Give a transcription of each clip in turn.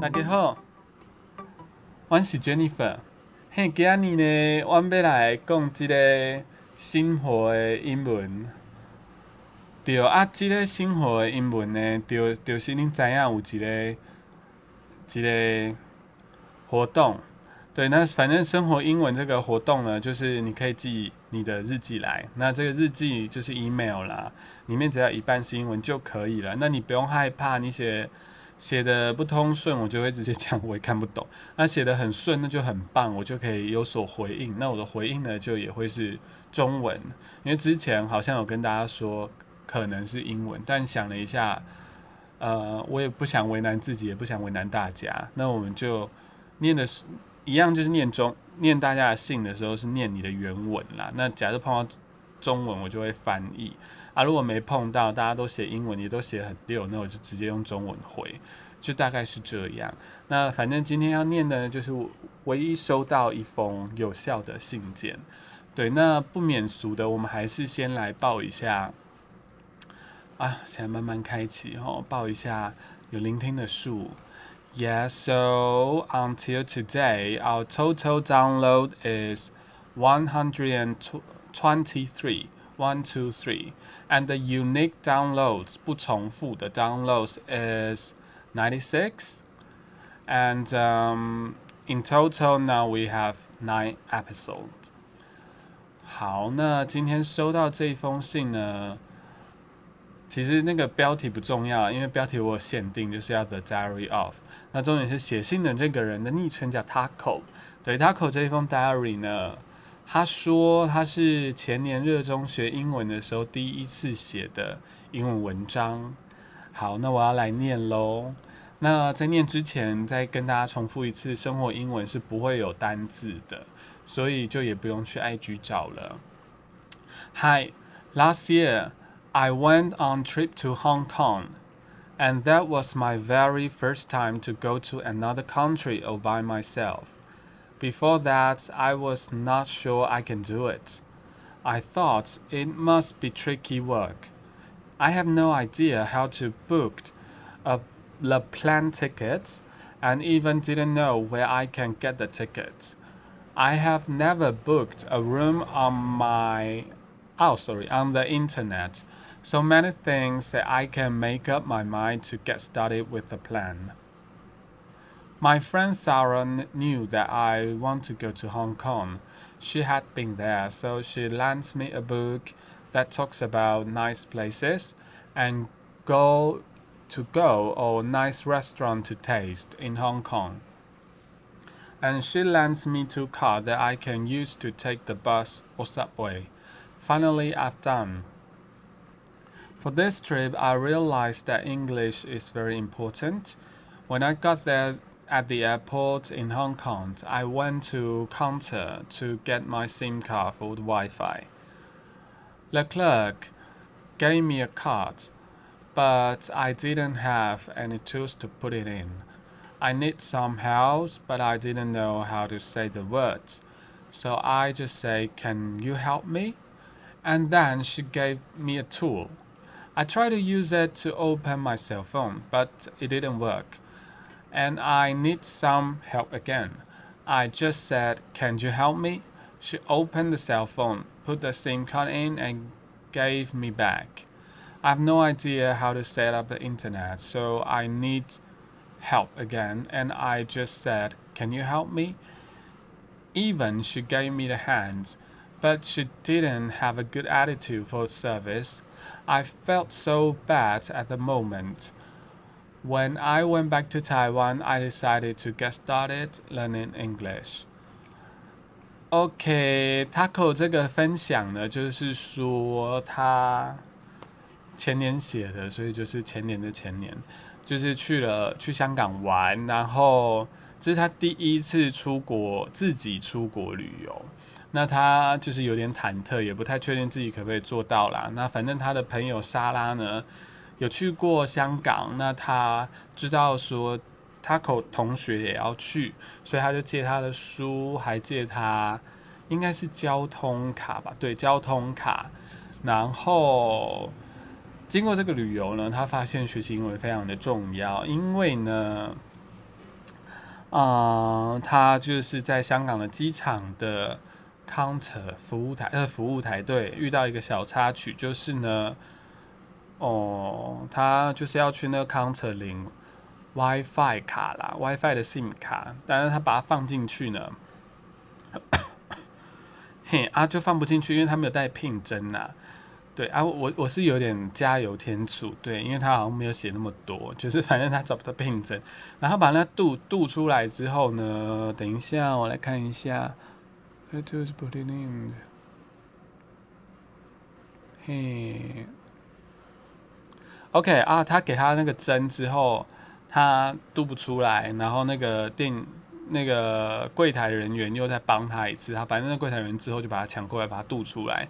大家好，我是 Jennifer。嘿，今日呢，我要来讲一个生活的英文。对啊，即个生活的英文呢，就就是恁知影有一个一个活动。对，那反正生活英文这个活动呢，就是你可以记你的日记来。那这个日记就是 email 啦，里面只要一半是英文就可以了。那你不用害怕，你写写的不通顺，我就会直接讲我也看不懂。那写的很顺，那就很棒，我就可以有所回应。那我的回应呢，就也会是中文，因为之前好像有跟大家说可能是英文，但想了一下，呃，我也不想为难自己，也不想为难大家，那我们就念的是。一样就是念中念大家的信的时候是念你的原文啦。那假设碰到中文，我就会翻译啊。如果没碰到，大家都写英文，也都写很溜，那我就直接用中文回，就大概是这样。那反正今天要念的，就是唯一收到一封有效的信件。对，那不免俗的，我们还是先来报一下啊，现在慢慢开启哦，报一下有聆听的数。Yeah, so until today, our total download is 123, 123, and twenty-three. the unique downloads 不重复的 downloads is 96, and um, in total now we have nine episodes. 好，那今天收到这封信呢？其实那个标题不重要，因为标题我有限定，就是要 The Diary of。那重点是写信的这个人的昵称叫 Taco。对 Taco 这一封 Diary 呢， 他说他是前年热衷学英文的时候第一次写的英文文章。好，那我要来念喽。那在念之前，再跟大家重复一次，生活英文是不会有单字的，所以就也不用去 IG 找了。Hi，last year。I went on trip to Hong Kong, and that was my very first time to go to another country all by myself. Before that, I was not sure I can do it. I thought it must be tricky work. I have no idea how to book a, the plane ticket and even didn't know where I can get the ticket. I have never booked a room on my oh sorry on the internet so many things that I can make up my mind to get started with the plan. My friend Sarah knew that I want to go to Hong Kong. She had been there, so she lends me a book that talks about nice places and go to go or nice restaurant to taste in Hong Kong. And she lends me two cards that I can use to take the bus or subway. Finally, I've done. For this trip, I realized that English is very important. When I got there at the airport in Hong Kong, I went to counter to get my SIM card for the Wi-Fi. The clerk gave me a card, but I didn't have any tools to put it in. I need some help, but I didn't know how to say the words. So I just say, "Can you help me?" And then she gave me a tool. I tried to use it to open my cell phone, but it didn't work. And I need some help again. I just said, Can you help me? She opened the cell phone, put the SIM card in, and gave me back. I have no idea how to set up the internet, so I need help again. And I just said, Can you help me? Even she gave me the hands, but she didn't have a good attitude for service. I felt so bad at the moment. When I went back to Taiwan, I decided to get started learning English. OK，Taco 这个分享呢，就是说他前年写的，所以就是前年的前年，就是去了去香港玩，然后这是他第一次出国，自己出国旅游。那他就是有点忐忑，也不太确定自己可不可以做到啦。那反正他的朋友莎拉呢，有去过香港，那他知道说他口同学也要去，所以他就借他的书，还借他应该是交通卡吧？对，交通卡。然后经过这个旅游呢，他发现学习英文非常的重要，因为呢，啊，他就是在香港的机场的 counter 服务台呃服务台对遇到一个小插曲，就是呢，哦，他就是要去那个 counter 领 WiFi 卡啦，WiFi 的 SIM 卡，但是他把它放进去呢，嘿啊就放不进去，因为他没有带 pin 针呐。对啊，我我是有点加油添醋，对，因为他好像没有写那么多，就是反正他找不到 PIN 针，然后把那度度出来之后呢，等一下我来看一下，it was put in，嘿，OK 啊，他给他那个针之后，他度不出来，然后那个店那个柜台人员又再帮他一次，他反正那柜台人员之后就把他抢过来，把他度出来。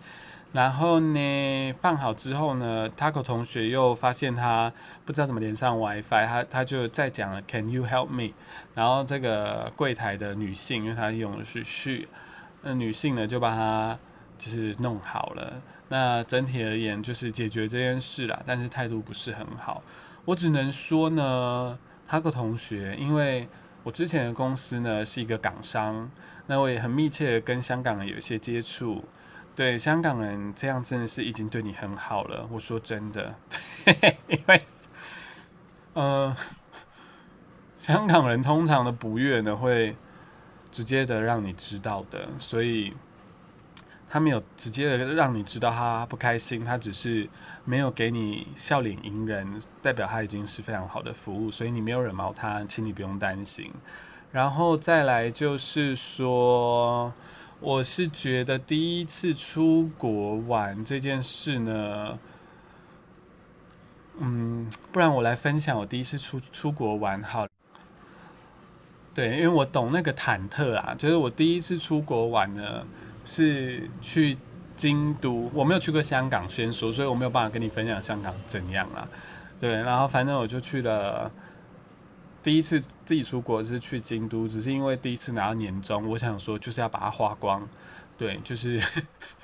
然后呢，放好之后呢，Taco 同学又发现他不知道怎么连上 WiFi，他他就再讲了 Can you help me？然后这个柜台的女性，因为她用的是 she，那女性呢就把他就是弄好了。那整体而言就是解决这件事了，但是态度不是很好。我只能说呢他个同学，因为我之前的公司呢是一个港商，那我也很密切的跟香港人有一些接触。对香港人这样真的是已经对你很好了。我说真的，因为，呃，香港人通常的不悦呢会直接的让你知道的，所以他没有直接的让你知道他不开心，他只是没有给你笑脸迎人，代表他已经是非常好的服务，所以你没有惹毛他，请你不用担心。然后再来就是说。我是觉得第一次出国玩这件事呢，嗯，不然我来分享我第一次出出国玩好。对，因为我懂那个忐忑啊，就是我第一次出国玩呢是去京都，我没有去过香港，先说，所以我没有办法跟你分享香港怎样啦。对，然后反正我就去了。第一次自己出国是去京都，只是因为第一次拿到年终，我想说就是要把它花光，对，就是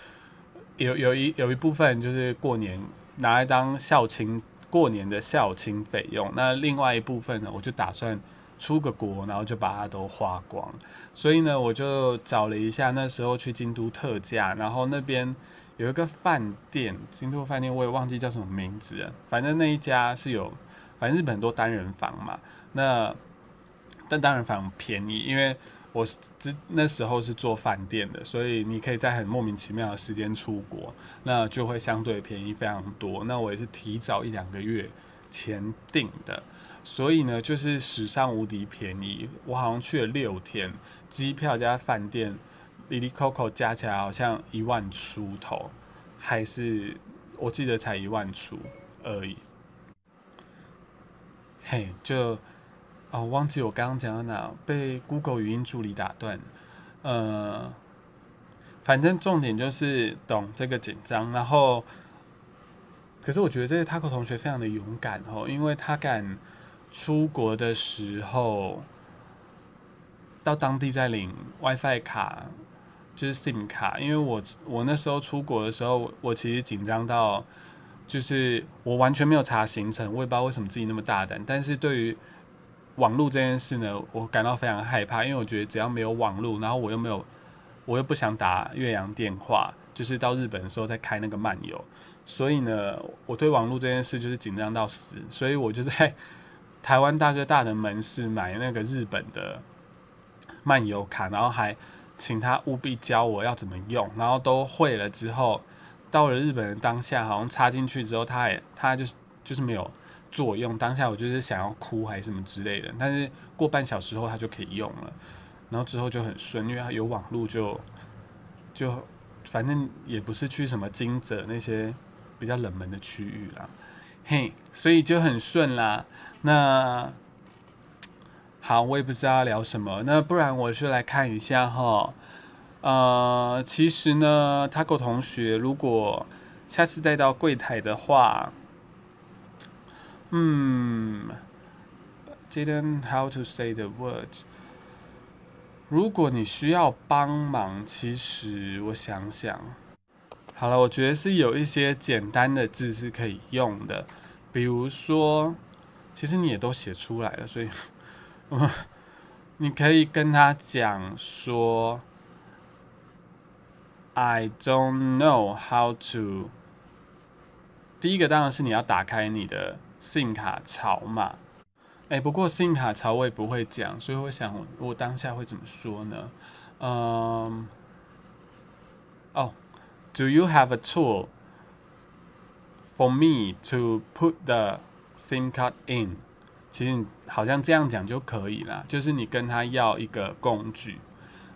有有一有一部分就是过年拿来当校庆过年的校庆费用，那另外一部分呢，我就打算出个国，然后就把它都花光，所以呢，我就找了一下那时候去京都特价，然后那边有一个饭店，京都饭店我也忘记叫什么名字，反正那一家是有，反正日本很多单人房嘛。那，但当然非常便宜，因为我是之那时候是做饭店的，所以你可以在很莫名其妙的时间出国，那就会相对便宜非常多。那我也是提早一两个月前订的，所以呢，就是史上无敌便宜。我好像去了六天，机票加饭店，里里扣扣加起来好像一万出头，还是我记得才一万出而已。嘿，就。哦，忘记我刚刚讲到哪，被 Google 语音助理打断。呃，反正重点就是懂这个紧张，然后，可是我觉得这个 Taco 同学非常的勇敢哦，因为他敢出国的时候到当地再领 WiFi 卡，就是 SIM 卡。因为我我那时候出国的时候，我其实紧张到，就是我完全没有查行程，我也不知道为什么自己那么大胆，但是对于网络这件事呢，我感到非常害怕，因为我觉得只要没有网络，然后我又没有，我又不想打岳阳电话，就是到日本的时候再开那个漫游，所以呢，我对网络这件事就是紧张到死，所以我就在台湾大哥大的门市买那个日本的漫游卡，然后还请他务必教我要怎么用，然后都会了之后，到了日本的当下，好像插进去之后，他也他就是就是没有。作用当下我就是想要哭还是什么之类的，但是过半小时后他就可以用了，然后之后就很顺，因为它有网络就就反正也不是去什么金泽那些比较冷门的区域啦，嘿，所以就很顺啦。那好，我也不知道聊什么，那不然我就来看一下哈。呃，其实呢，Taco 同学如果下次再到柜台的话。嗯，didn't how to say the words。如果你需要帮忙，其实我想想，好了，我觉得是有一些简单的字是可以用的，比如说，其实你也都写出来了，所以，你可以跟他讲说，I don't know how to。第一个当然是你要打开你的 SIM 卡槽嘛。哎，不过 SIM 卡槽我也不会讲，所以我想我当下会怎么说呢？嗯，哦，Do you have a tool for me to put the SIM card in？其实好像这样讲就可以了，就是你跟他要一个工具，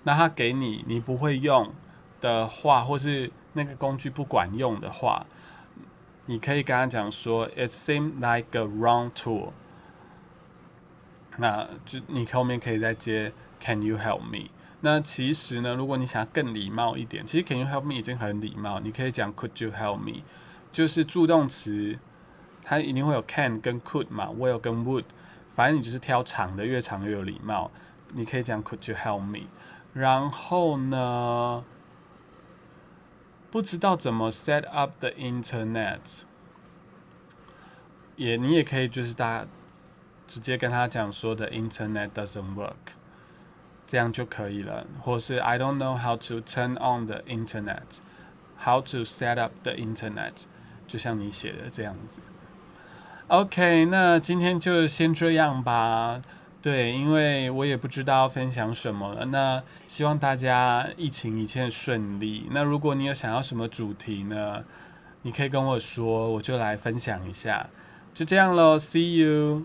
那他给你你不会用的话，或是那个工具不管用的话，你可以跟他讲说，It seems like a wrong tool。那就你后面可以再接 Can you help me？那其实呢，如果你想更礼貌一点，其实 Can you help me 已经很礼貌，你可以讲 Could you help me？就是助动词。它一定会有 can 跟 could 嘛，will 跟 would，反正你就是挑长的，越长越有礼貌。你可以讲 Could you help me？然后呢，不知道怎么 set up the internet，也你也可以就是大家直接跟他讲说的 internet doesn't work，这样就可以了。或是 I don't know how to turn on the internet，how to set up the internet，就像你写的这样子。OK，那今天就先这样吧。对，因为我也不知道分享什么了。那希望大家疫情一切顺利。那如果你有想要什么主题呢，你可以跟我说，我就来分享一下。就这样喽，See you。